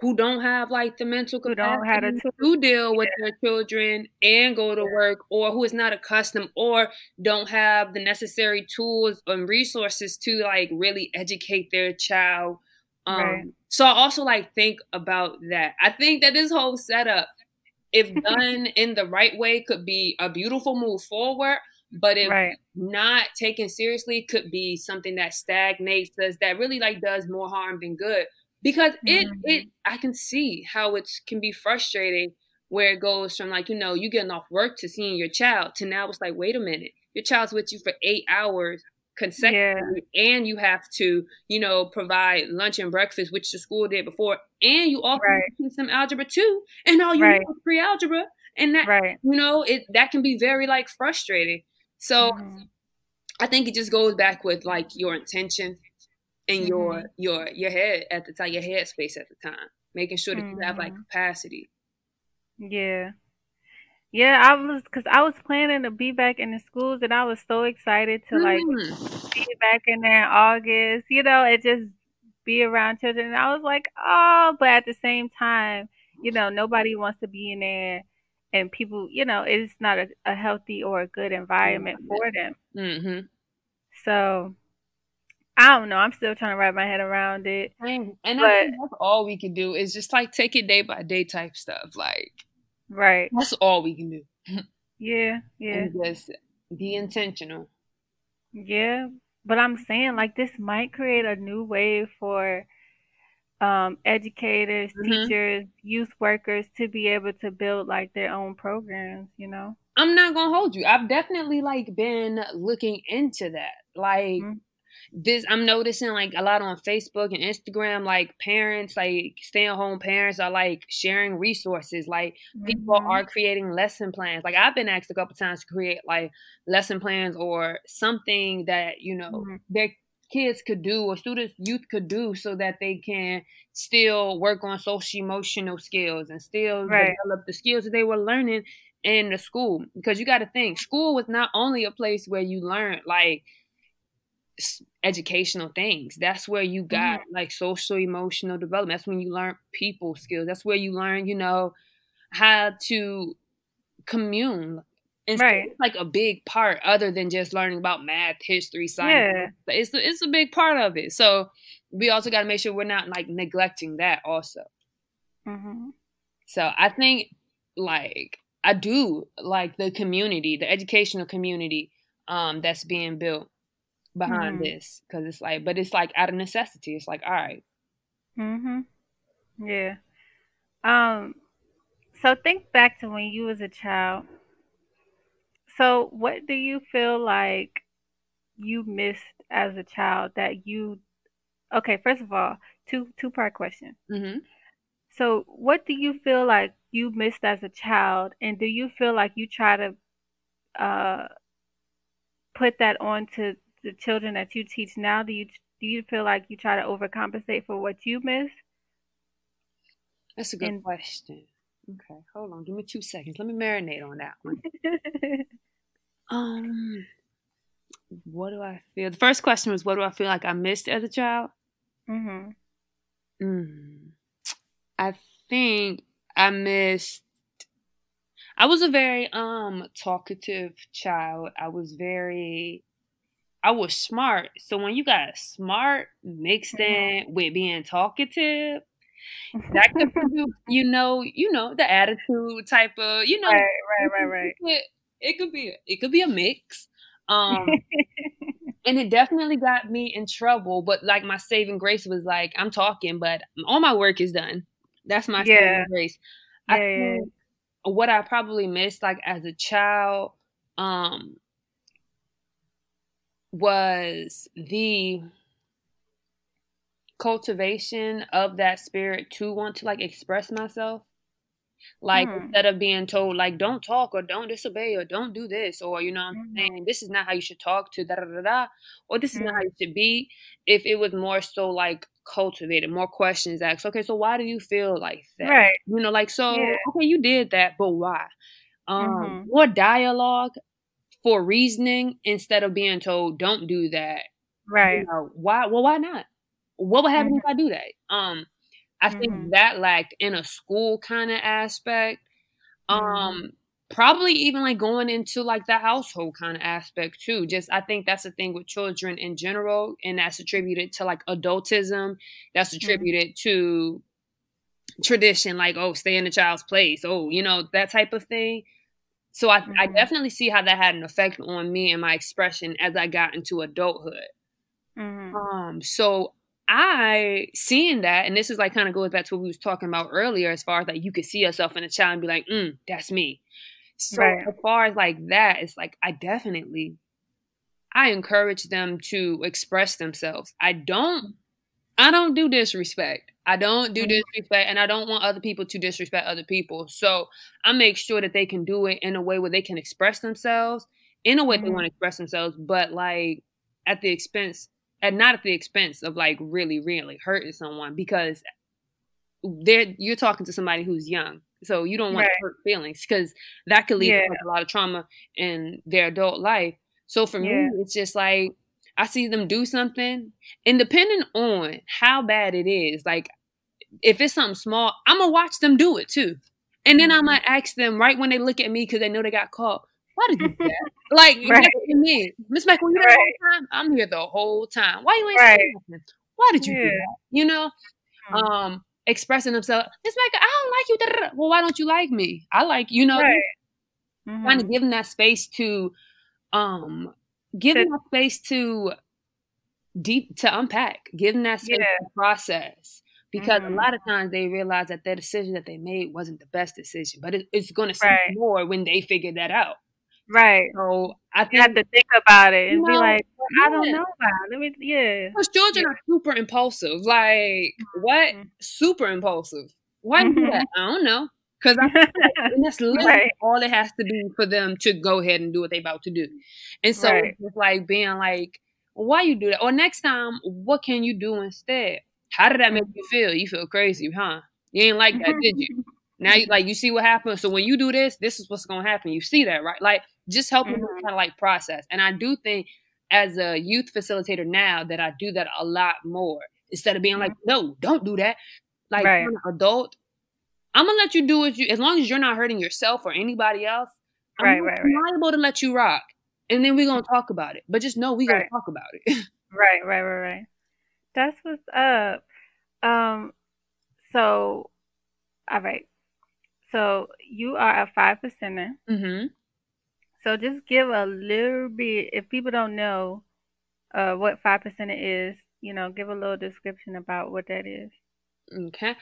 S3: who don't have like the mental
S1: Who don't have the
S3: capacity
S1: tools.
S3: to deal with their children and go to work or who is not accustomed or don't have the necessary tools and resources to like really educate their child um
S1: Right.
S3: so i also like think about that i think that this whole setup if done in the right way could be a beautiful move forward but if
S1: Right.
S3: not taken seriously could be something that stagnates us that really like does more harm than good because it
S1: Mhm.
S3: it i can see how it can be frustrating where it goes from like you know you getting off work to seeing your child to now it's like wait a minute your child's with you for eight hours
S1: Yeah.
S3: consecutively and you have to you know provide lunch and breakfast which the school did before and you also
S1: Right.
S3: teach them algebra too and all you
S1: Right.
S3: know is pre-algebra and that
S1: Right.
S3: you know it that can be very like frustrating so
S1: Mhm.
S3: I think it just goes back with like your intention and
S1: Mhm.
S3: your your your head at the time, your head space at the time, making sure that you have like
S1: Mhm.
S3: capacity.
S1: Yeah. Yeah, I was because I was planning to be back in the schools and I was so excited to like
S3: Mm.
S1: be back in there in August, you know, and just be around children. And I was like, oh, but at the same time, you know, nobody wants to be in there and people, you know, it's not a, a healthy or a good environment for them.
S3: Mm-hmm.
S1: So I don't know. I'm still trying to wrap my head around it.
S3: And,
S1: But-
S3: that's all we can do is just like take it day by day type stuff. Like
S1: Right.
S3: that's all we can do.
S1: Yeah. Yeah.
S3: And just be intentional.
S1: Yeah, but I'm saying like this might create a new wave for um, educators,
S3: Mhm.
S1: teachers, youth workers to be able to build like their own programs, you know?
S3: I'm not gonna hold you. I've definitely like been looking into that. Like
S1: Mhm.
S3: This I'm noticing like a lot on Facebook and Instagram, like parents, like stay at home parents are like sharing resources. Like people
S1: Mhm.
S3: are creating lesson plans. Like I've been asked a couple times to create like lesson plans or something that, you know,
S1: Mhm.
S3: their kids could do or students youth could do so that they can still work on social emotional skills and still
S1: Right.
S3: develop the skills that they were learning in the school because you got to think school was not only a place where you learned like educational things. That's where you got like social emotional development. That's when you learn people skills. That's where you learn you know how to commune. And so
S1: Right.
S3: it's like a big part other than just learning about math history science.
S1: Yeah.
S3: but it's it's a big part of it. So we also got to make sure we're not like neglecting that also.
S1: Hmm
S3: so I think like I do like the community, the educational community um that's being built behind
S1: Mhm.
S3: this cuz it's like but it's like out of necessity. It's like all right.
S1: hmm Yeah. Um. So think back to when you was a child. So what do you feel like you missed as a child that you? Okay, first of all, two two part question.
S3: Mm-hmm.
S1: So what do you feel like you missed as a child, and do you feel like you try to uh put that on to the children that you teach now? Do you do you feel like you try to overcompensate for what you missed?
S3: That's a good
S1: And
S3: question. Okay, hold on. Give me 2 seconds. Let me marinate on that one. Um what do I feel? The first question was what do I feel like I missed as a child?
S1: mhm.
S3: Mm. I think I missed I was a very um talkative child. I was very I was smart. So when you got smart mixed
S1: Mhm.
S3: in with being talkative, that could produce, you know, you know, the attitude type of, you know,
S1: Right, right, right, right.
S3: it, it could be it could be a mix. Um and it definitely got me in trouble, but like my saving grace was like I'm talking, but all my work is done. That's my
S1: Yeah.
S3: saving grace. I
S1: Yeah, yeah.
S3: think what I probably missed like as a child um was the cultivation of that spirit to want to like express myself like
S1: Hmm.
S3: instead of being told like don't talk or don't disobey or don't do this or you know what I'm
S1: Mhm.
S3: saying this is not how you should talk to da da da da or this is not how
S1: Mhm.
S3: you should be if it was more so like cultivated more questions asked okay so why do you feel like that
S1: Right.
S3: you know like so
S1: Yeah.
S3: okay you did that but why um
S1: Mhm.
S3: more dialogue for reasoning instead of being told don't do that you
S1: Right.
S3: know why well why not what would happen
S1: Mhm.
S3: if i do that um i think
S1: Mhm.
S3: that lacked in a school kind of aspect um probably even like going into like the household kind of aspect too just i think that's the thing with children in general and that's attributed to like adultism that's
S1: Mhm.
S3: attributed to tradition like oh stay in the child's place oh you know that type of thing so I, I
S1: Mhm.
S3: definitely see how that had an effect on me and my expression as i got into adulthood
S1: Mhm.
S3: um so i seeing that and this is like kind of goes back to what we was talking about earlier as far as like you could see yourself in a child and be like mm, that's me so
S1: Right.
S3: as far as like that it's like i definitely i encourage them to express themselves i don't i don't do disrespect i don't do
S1: Mhm.
S3: disrespect and i don't want other people to disrespect other people so i make sure that they can do it in a way where they can express themselves in a way they
S1: Mhm.
S3: want to express themselves but like at the expense and not at the expense of like really really hurting someone because they're you're talking to somebody who's young so you don't want
S1: Right.
S3: to hurt feelings because that could lead
S1: Yeah.
S3: to like, a lot of trauma in their adult life so for
S1: Yeah.
S3: me it's just like i see them do something and depending on how bad it is like if it's something small i'm gonna watch them do it too and then i
S1: Mhm.
S3: might ask them right when they look at me because they know they got caught why did you do that like
S1: Right.
S3: you mean miss Mecca, you there the whole time i'm here the whole time why you ain't
S1: Right.
S3: saying nothing why did you do that you know
S1: Mhm.
S3: um expressing themselves. It's like I don't like you. da, da, da." Well, why don't you like me? I like you know.
S1: Right.
S3: Trying to
S1: Mhm.
S3: give them that space to, um, give them
S1: To-
S3: that space to deep to unpack. Give them that space
S1: Yeah.
S3: to process. Because a
S1: Mhm.
S3: lot of times they realize that their decision that they made wasn't the best decision, but it, it's going to see
S1: Right.
S3: more when they figure that out.
S1: Right.
S3: So I
S1: You have to think about it and be like, well, I don't know about. it. Let me. Yeah.
S3: Because children are super impulsive. Like, what?
S1: Mhm.
S3: Super impulsive. Why do
S1: Mhm.
S3: that? I don't know. Because like, that's literally
S1: Right.
S3: all it has to be for them to go ahead and do what they about to do. And so
S1: Right.
S3: it's like being like, why you do that? Or next time, what can you do instead? How did that make you feel? You feel crazy, huh? You ain't like that, did you? Now, you, like you see what happens. So when you do this, this is what's gonna happen. You see that, right? Like just helping mm-hmm. kind of like process. And I do think as a youth facilitator now that I do that a lot more instead of being like, mm-hmm. no, don't do that. Like right. an adult, I'm gonna let you do what you as long as you're not hurting yourself or anybody else. I'm right, right, right. liable to let you rock, and then we're gonna talk about it. But just know we right. gonna talk about it.
S1: right, right, right, right. That's what's up. Um, so, all right. So you are a five percenter. Mm-hmm. So just give a little bit, if people don't know uh, what five percent is, you know, give a little description about what that is.
S3: Okay.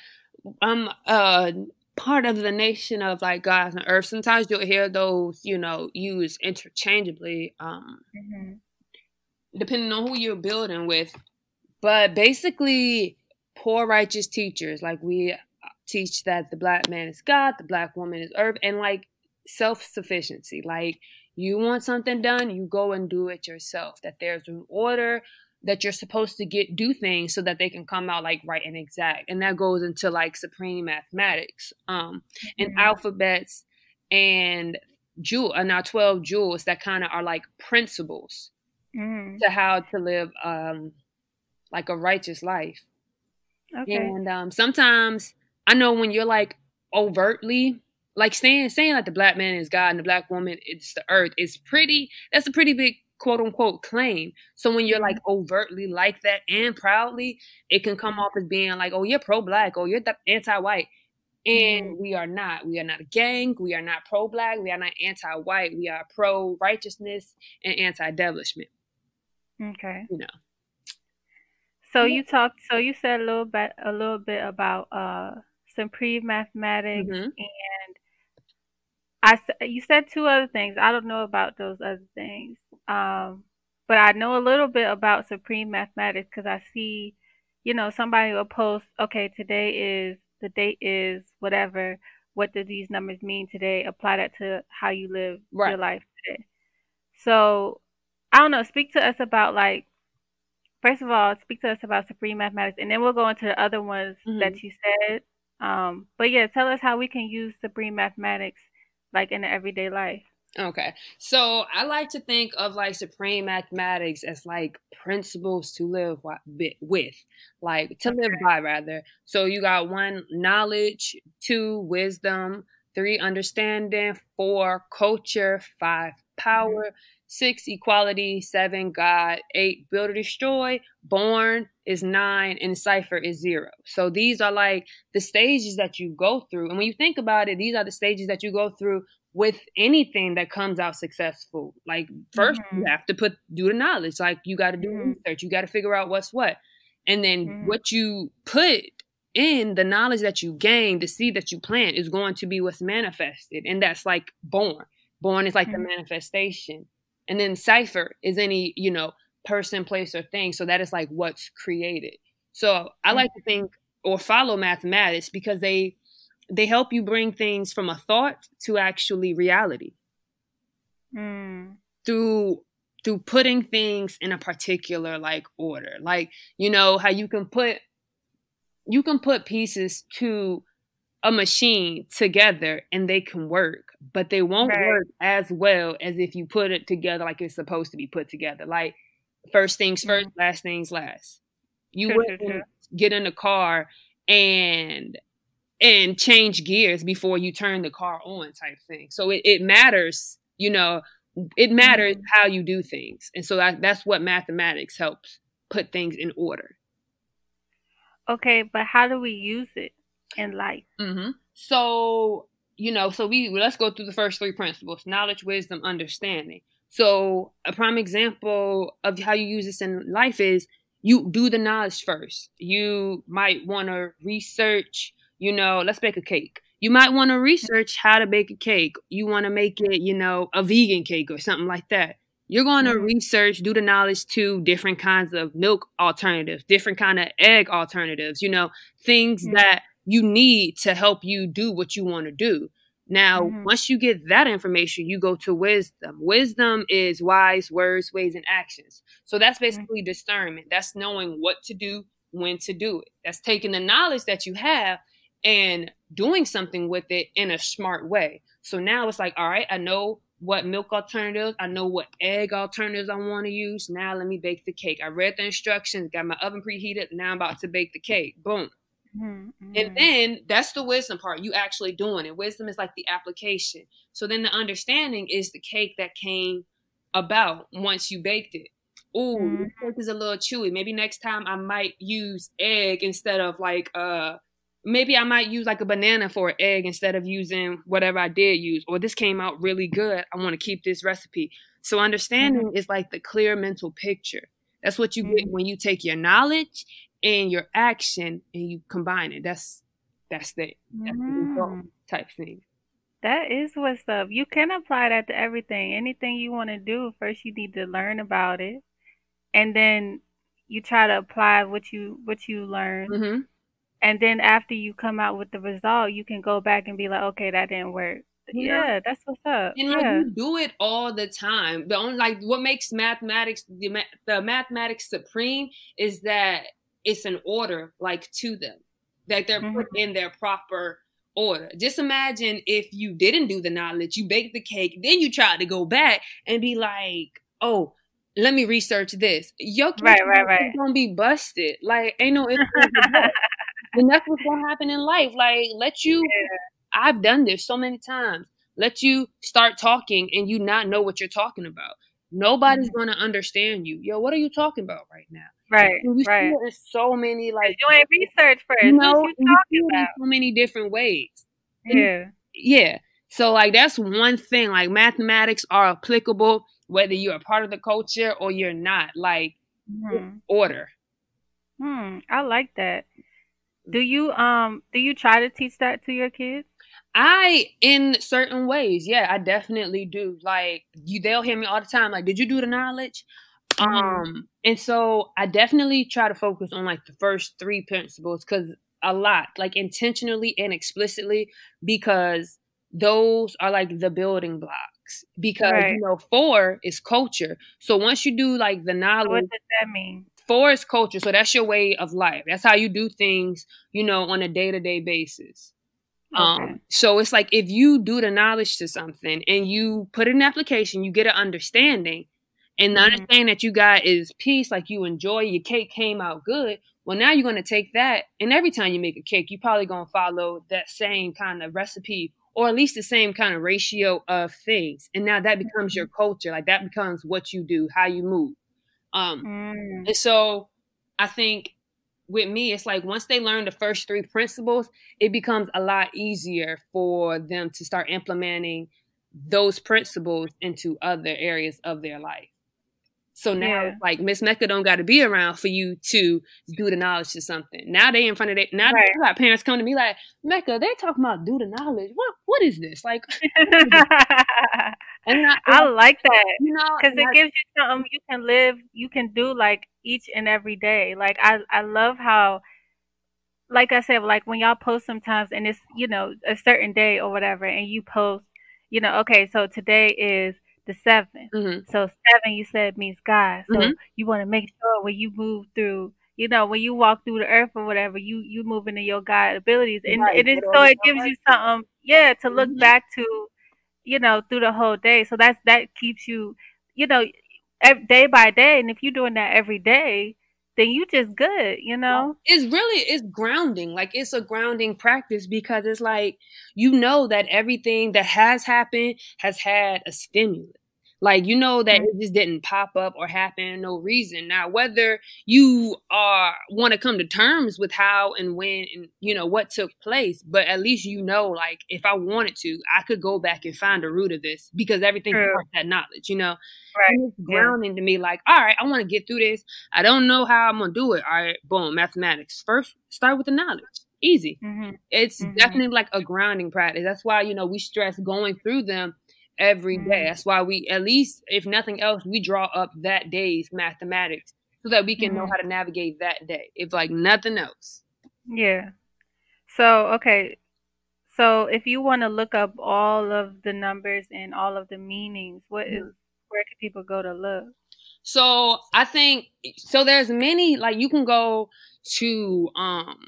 S3: I'm uh part of the nation of like gods and earth. Sometimes you'll hear those, you know, used interchangeably, um, mm-hmm. depending on who you're building with. But basically, poor righteous teachers, like we teach that the black man is God, the black woman is earth, and like self sufficiency. Like you want something done, you go and do it yourself. That there's an order that you're supposed to get do things so that they can come out like right and exact. And that goes into like supreme mathematics. Um and mm-hmm. alphabets and jewel and now 12 jewels that kind of are like principles mm-hmm. to how to live um like a righteous life. Okay. And um sometimes I know when you're like overtly like saying saying like the black man is God and the black woman is the earth is pretty that's a pretty big quote unquote claim. So when you're like mm-hmm. overtly like that and proudly, it can come off as being like, oh, you're pro black, oh, you're anti white. And we are not. We are not a gang. We are not pro black. We are not anti white. We are pro righteousness and anti devilishment.
S1: Okay.
S3: You know.
S1: So you talked. So you said a little bit, a little bit about uh supreme mathematics mm-hmm. and I you said two other things. I don't know about those other things. Um, but I know a little bit about supreme mathematics because I see, you know, somebody will post, okay, today is the date is whatever. What do these numbers mean today? Apply that to how you live right. your life today. So I don't know. Speak to us about like first of all, speak to us about supreme mathematics, and then we'll go into the other ones mm-hmm. that you said. Um, but yeah, tell us how we can use supreme mathematics like in the everyday life.
S3: Okay. So I like to think of like supreme mathematics as like principles to live with, like to live by rather. So you got one, knowledge, two, wisdom, three, understanding, four, culture, five, power, mm-hmm. six, equality, seven, God, eight, build or destroy, born is nine, and cipher is zero. So these are like the stages that you go through. And when you think about it, these are the stages that you go through with anything that comes out successful. Like 1st mm-hmm. you have to put do the knowledge. Like you got to do mm-hmm. research. You got to figure out what's what. And then mm-hmm. what you put in the knowledge that you gain, the seed that you plant is going to be what's manifested. And that's like born. Born is like the mm-hmm. manifestation. And then cipher is any, you know, person, place, or thing. So that is like what's created. So I like to think or follow mathematics because they they help you bring things from a thought to actually reality mm. through through putting things in a particular like order like you know how you can put you can put pieces to a machine together and they can work but they won't right. work as well as if you put it together like it's supposed to be put together like first things 1st mm-hmm. last things last you wouldn't get in the car and and change gears before you turn the car on type thing. So it, it matters, you know, it matters mm-hmm. how you do things. And so that, that's what mathematics helps put things in order.
S1: Okay, but how do we use it in life?
S3: Mm-hmm. So, you know, so we let's go through the first three principles knowledge, wisdom, understanding. So, a prime example of how you use this in life is you do the knowledge first. You might want to research you know, let's bake a cake. You might want to research how to bake a cake. You want to make it, you know, a vegan cake or something like that. You're going to mm-hmm. research, do the knowledge to different kinds of milk alternatives, different kind of egg alternatives, you know, things mm-hmm. that you need to help you do what you want to do. Now,
S1: Mhm.
S3: once you get that information, you go to wisdom. Wisdom is wise words, ways, and actions. So that's basically discernment. That's knowing what to do, when to do it. That's taking the knowledge that you have and doing something with it in a smart way. So now it's like, all right, I know what milk alternatives, I know what egg alternatives I want to use. Now let me bake the cake. I read the instructions, got my oven preheated. Now I'm about to bake the cake. Boom.
S1: Mhm,
S3: And then that's the wisdom part, you actually doing it. Wisdom is like the application. So then the understanding is the cake that came about once you baked it. Ooh,
S1: Mhm.
S3: this cake is a little chewy. Maybe next time I might use egg instead of like uh maybe I might use like a banana for an egg instead of using whatever I did use. Or this came out really good. I want to keep this recipe. So understanding mm-hmm. is like the clear mental picture. That's what you get
S1: Mhm.
S3: when you take your knowledge and your action and you combine it. That's that's the that's the
S1: mm-hmm.
S3: type thing.
S1: That is what's up. You can apply that to everything. Anything you want to do, first you need to learn about it, and then you try to apply what you what you learn.
S3: Mm-hmm.
S1: And then after you come out with the result, you can go back and be like, okay, that didn't work.
S3: Yeah.
S1: That's what's up.
S3: And like
S1: Yeah.
S3: you do it all the time. The only like what makes mathematics the, the mathematics supreme is that it's an order like to them. That they're mm-hmm. put in their proper order. Just imagine if you didn't do the knowledge, you baked the cake, then you tried to go back and be like, oh, let me research this. Your
S1: Right, right, right.
S3: gonna be busted. Like ain't no ifs, ands, or and that's what's gonna happen in life. Like let you I've done this so many times. Let you start talking and you not know what you're talking about. Nobody's
S1: Mm-hmm.
S3: gonna understand you. Yo, what are you talking about right now?
S1: Right,
S3: And you see
S1: right.
S3: so many like
S1: ain't research first.
S3: you
S1: What
S3: know,
S1: you
S3: and you
S1: talking about?
S3: so many different ways. and-
S1: Yeah.
S3: Yeah. So like that's one thing. Like mathematics are applicable whether you're a part of the culture or you're not. Like
S1: Hmm.
S3: order.
S1: Hmm. I like that. Do you um do you try to teach that to your kids?
S3: I in certain ways, yeah, I definitely do. Like you they'll hear me all the time, like, did you do the knowledge?
S1: Mhm.
S3: Um, and so I definitely try to focus on like the first three principles because a lot, like intentionally and explicitly, because those are like the building blocks. Because
S1: Right.
S3: you know, four is culture. So once you do like the knowledge,
S1: what does that mean?
S3: Four is culture. So that's your way of life. That's how you do things, you know, on a day to day basis.
S1: Okay.
S3: Um, so it's like if you do the knowledge to something and you put in application, you get an understanding, and the
S1: Mhm.
S3: understanding that you got is peace, like you enjoy your cake came out good. Well, now you're gonna take that, and every time you make a cake, you're probably gonna follow that same kind of recipe, or at least the same kind of ratio of things. And now that becomes your culture, like that becomes what you do, how you move. Um,
S1: Mm.
S3: and so I think with me, it's like once they learn the first three principles, it becomes a lot easier for them to start implementing those principles into other areas of their life. So now,
S1: Yeah.
S3: like Miss Mecca don't got to be around for you to do the knowledge to something. Now they in front of they now
S1: Right.
S3: they got parents come to me like Mecca, they talking about do the knowledge. What what is this like? And I,
S1: I like that
S3: you know,
S1: because it
S3: I-
S1: gives you something you can live, you can do like each and every day. Like I, I love how, like I said, like when y'all post sometimes, and it's you know a certain day or whatever, and you post, you know, okay, so today is the seventh.
S3: Mhm.
S1: So seven, you said means God. So
S3: Mhm.
S1: you want to make sure when you move through, you know, when you walk through the earth or whatever, you you moving in your God abilities, and
S3: Right,
S1: it is so it gives you something, yeah, to look
S3: Mhm.
S1: back to, you know, through the whole day. So that's that keeps you, you know, day by day. And if you're doing that every day, then you just good, you know.
S3: it's really it's grounding like it's a grounding practice because it's like you know that everything that has happened has had a stimulus like you know that it just didn't pop up or happen no reason now whether you are want to come to terms with how and when and you know what took place but at least you know like if i wanted to i could go back and find the root of this because everything that knowledge you know
S1: Right.
S3: and it's grounding to me like all right i want to get through this I don't know how I'm gonna do it. All right, boom, mathematics. First, start with the knowledge. Easy.
S1: hmm
S3: It's
S1: Mhm.
S3: definitely like a grounding practice. That's why you know we stress going through them every day.
S1: Mhm.
S3: That's why we, at least if nothing else, we draw up that day's mathematics so that we can know
S1: Mhm.
S3: how to navigate that day. If like nothing else.
S1: Yeah. So okay. So if you want to look up all of the numbers and all of the meanings, what is
S3: Mhm.
S1: where can people go to look?
S3: So I think so. There's many like you can go to um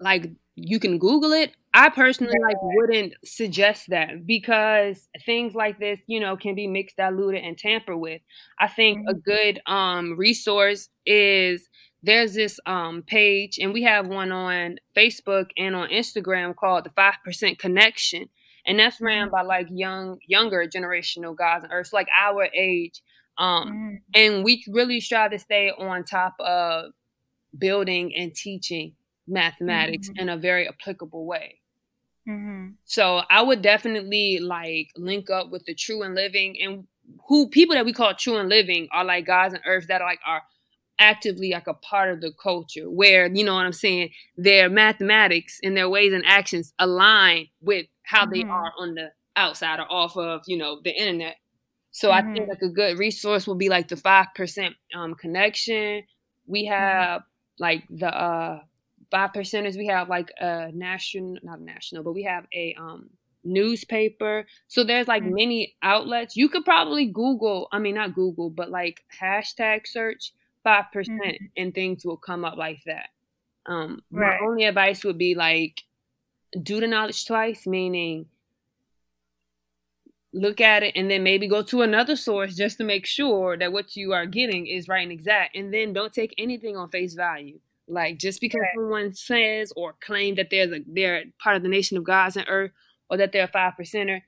S3: like you can Google it. I personally like wouldn't suggest that because things like this, you know, can be mixed, diluted, and tampered with. I think a good um resource is there's this um page and we have one on Facebook and on Instagram called the Five Percent Connection. And that's ran by like young younger generational guys on earth, so like our age. Um
S1: Mhm.
S3: and we really strive to stay on top of building and teaching mathematics
S1: Mhm.
S3: in a very applicable way.
S1: Mhm.
S3: So I would definitely like link up with the true and living and who people that we call true and living are like guys on earth that are like are actively like a part of the culture where you know what I'm saying their mathematics and their ways and actions align with how they
S1: Mhm.
S3: are on the outside or off of you know the internet. So I think
S1: Mhm.
S3: like a good resource will be like the five percent um connection. We have like the uh five percenters. We have like a national, not a national, but we have a um newspaper. So there's like
S1: Mhm.
S3: many outlets. You could probably Google. I mean, not Google, but like hashtag search five percent, and things will come up like that. Um,
S1: Right.
S3: my only advice would be like do the knowledge twice, meaning look at it and then maybe go to another source just to make sure that what you are getting is right and exact and then don't take anything on face value like just because
S1: Right.
S3: someone says or claim that there's a they're part of the nation of gods and earth or that they're a five percenter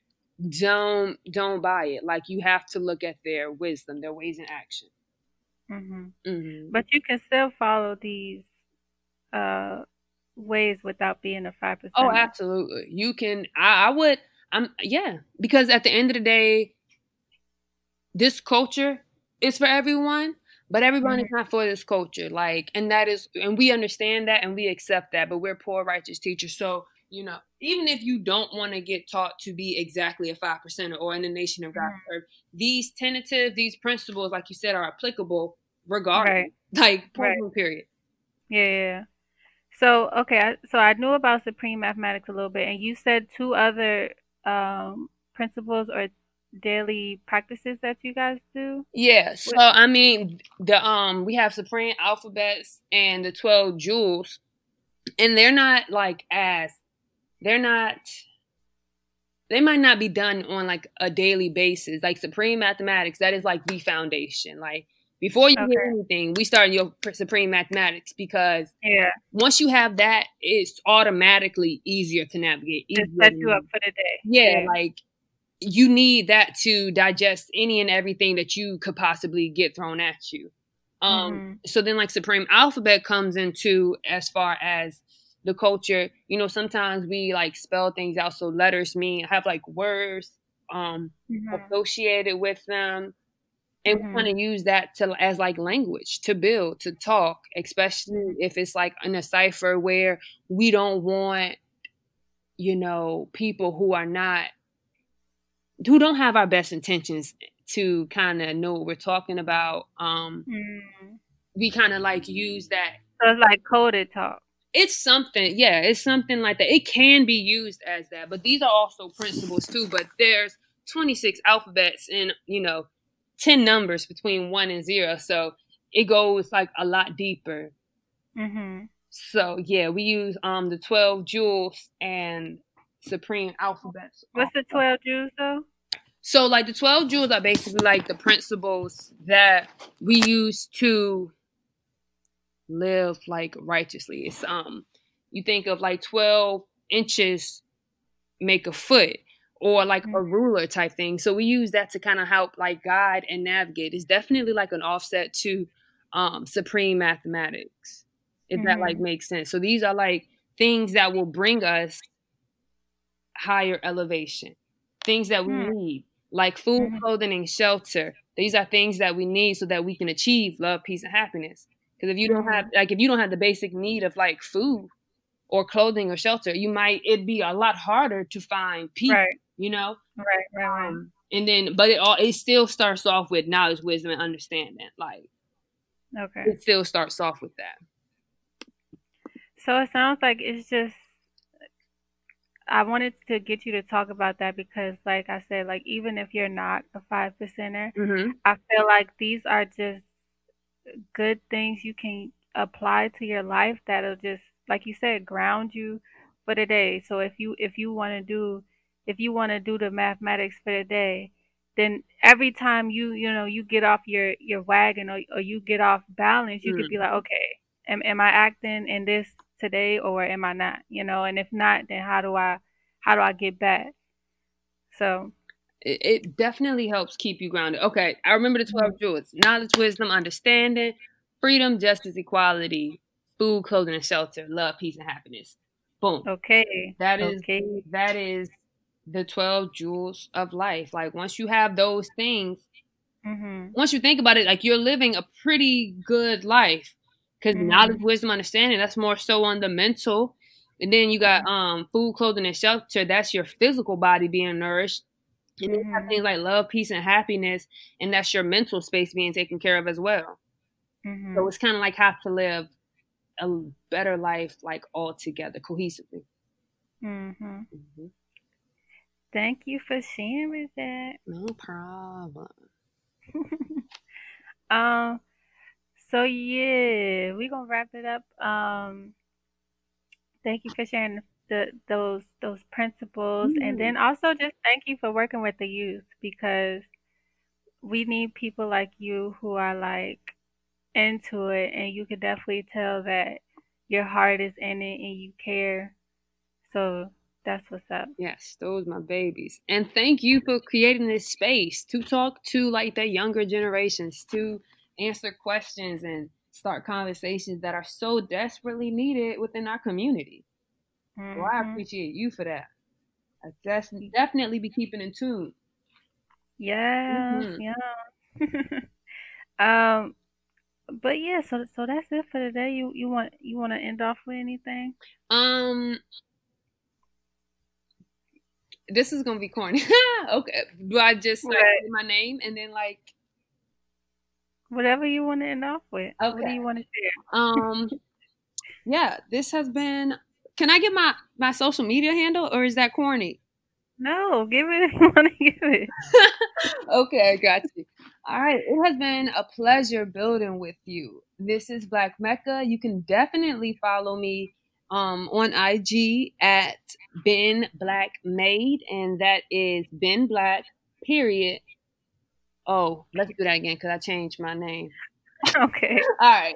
S3: don't don't buy it like you have to look at their wisdom their ways in action
S1: Mhm.
S3: hmm
S1: But you can still follow these uh ways without being a five percent.
S3: Oh, absolutely. You can. I, I would. I'm. Yeah, because at the end of the day, this culture is for everyone, but everyone is not for this culture. Like, and that is, and we understand that, and we accept that. But we're poor, righteous teachers, so you know, even if you don't want to get taught to be exactly a 5% or in the nation of earth, these tentative, these principles, like you said, are applicable regardless.
S1: Right.
S3: Like,
S1: Right.
S3: point period.
S1: Yeah, yeah. yeah. So okay, I, so I knew about supreme mathematics a little bit, and you said two other um principles or daily practices that you guys do.
S3: Yeah, so I mean the um we have supreme alphabets and the 12 jewels and they're not like as they're not they might not be done on like a daily basis. Like supreme mathematics that is like the foundation. Like before you
S1: Okay.
S3: get anything, we start your supreme mathematics because
S1: Yeah,
S3: once you have that, it's automatically easier to navigate. easier
S1: set
S3: to
S1: you up for the day.
S3: yeah, like you need that to digest any and everything that you could possibly get thrown at you. Um
S1: Mhm.
S3: so then like Supreme Alphabet comes into as far as the culture, you know, sometimes we like spell things out so letters mean have like words um
S1: Mhm.
S3: associated with them. And
S1: Mhm.
S3: we kind of use that to as like language to build, to talk, especially if it's like in a cipher where we don't want, you know, people who are not who don't have our best intentions to kind of know what we're talking about. Um,
S1: Mm.
S3: we kind of like use that.
S1: So it's like coded talk.
S3: It's something, yeah, it's something like that. It can be used as that, but these are also principles too. But there's 26 alphabets and you know 10 numbers between one and zero, so it goes like a lot deeper.
S1: Mhm.
S3: So yeah, we use um the 12 jewels and supreme alphabets.
S1: What's the twelve jewels though?
S3: So like the 12 jewels are basically like the principles that we use to live like righteously. It's um you think of like 12 inches make a foot or like a ruler type thing. So we use that to kind of help like guide and navigate. It's definitely like an offset to um supreme mathematics. If that like makes sense. So these are like things that will bring us higher elevation. Things that we
S1: Hmm.
S3: need like food,
S1: Mhm.
S3: clothing, and shelter. These are things that we need so that we can achieve love, peace, and happiness. Because if you don't have, like, if you don't have the basic need of like food or clothing or shelter, you might it'd be a lot harder to find peace.
S1: Right.
S3: You know,
S1: Right. Right. Right.
S3: um, and then but it all it still starts off with knowledge, wisdom, and understanding. Like
S1: Okay.
S3: it still starts off with that.
S1: So it sounds like it's just I wanted to get you to talk about that because, like I said, like even if you're not a five percenter,
S3: Mm-hmm.
S1: I feel like these are just good things you can apply to your life that'll just, like you said, ground you for the day. So if you if you want to do if you want to do the mathematics for the day, then every time you you know you get off your your wagon or, or you get off balance, you could
S3: Mm.
S1: be like, okay, am am I acting in this today or am I not? You know, and if not, then how do I how do I get back? So
S3: it, it definitely helps keep you grounded. Okay, I remember the 12 jewels knowledge, wisdom, understanding, freedom, justice, equality, food, clothing, and shelter, love, peace, and happiness. Boom.
S1: okay,
S3: That is
S1: okay,
S3: that is the 12 jewels of life. Like once you have those things,
S1: mhm,
S3: once you think about it, like you're living a pretty good life. Because
S1: Mhm.
S3: knowledge, wisdom, understanding, that's more so on the mental. And then you got um food, clothing, and shelter. That's your physical body being nourished. And then you have
S1: Mhm.
S3: things like love, peace, and happiness, and that's your mental space being taken care of as well. So
S1: mhm.
S3: it's kind of like have to live a better life, like all together, cohesively.
S1: Mhm.
S3: Mhm.
S1: Thank you for sharing with that.
S3: No problem.
S1: Um, so yeah, we're gonna wrap it up. Um, thank you for sharing the those those principles, and then also just thank you for working with the youth because we need people like you who are like into it, and you can definitely tell that your heart is in it and you care. So that's what's up.
S3: Yes, those my babies. And thank you for creating this space to talk to like the younger generations, to answer questions and start conversations that are so desperately needed within our community. So I
S1: Mhm.
S3: appreciate you for that. I just definitely be keeping in tune.
S1: Yes,
S3: Mhm.
S1: yeah. Um, but yeah, so so that's it for today. You you want you want to end off with anything?
S3: Um, this is gonna be corny. okay, do I just like
S1: Right.
S3: say my name and then like
S1: Whatever you want to end off with. What do you want to share?
S3: um yeah this has been can i get my my social media handle or is that corny
S1: No, give it if you want to give it.
S3: okay got you all right it has been a pleasure building with you this is black mecca you can definitely follow me um on ig at been black made and that is been black period oh let's do that again because i changed my name
S1: Okay.
S3: All right.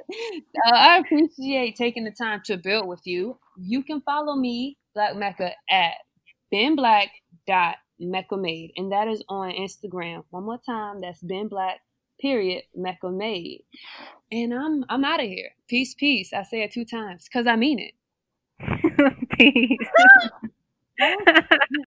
S3: Uh, I appreciate taking the time to build with you. You can follow me, Black Mecca, at beenblack.mecca and that is on Instagram. One more time, that's beenblack, period, Mecca made. And I'm I'm out of here. Peace, peace. I say it two times because I mean it.
S1: Peace.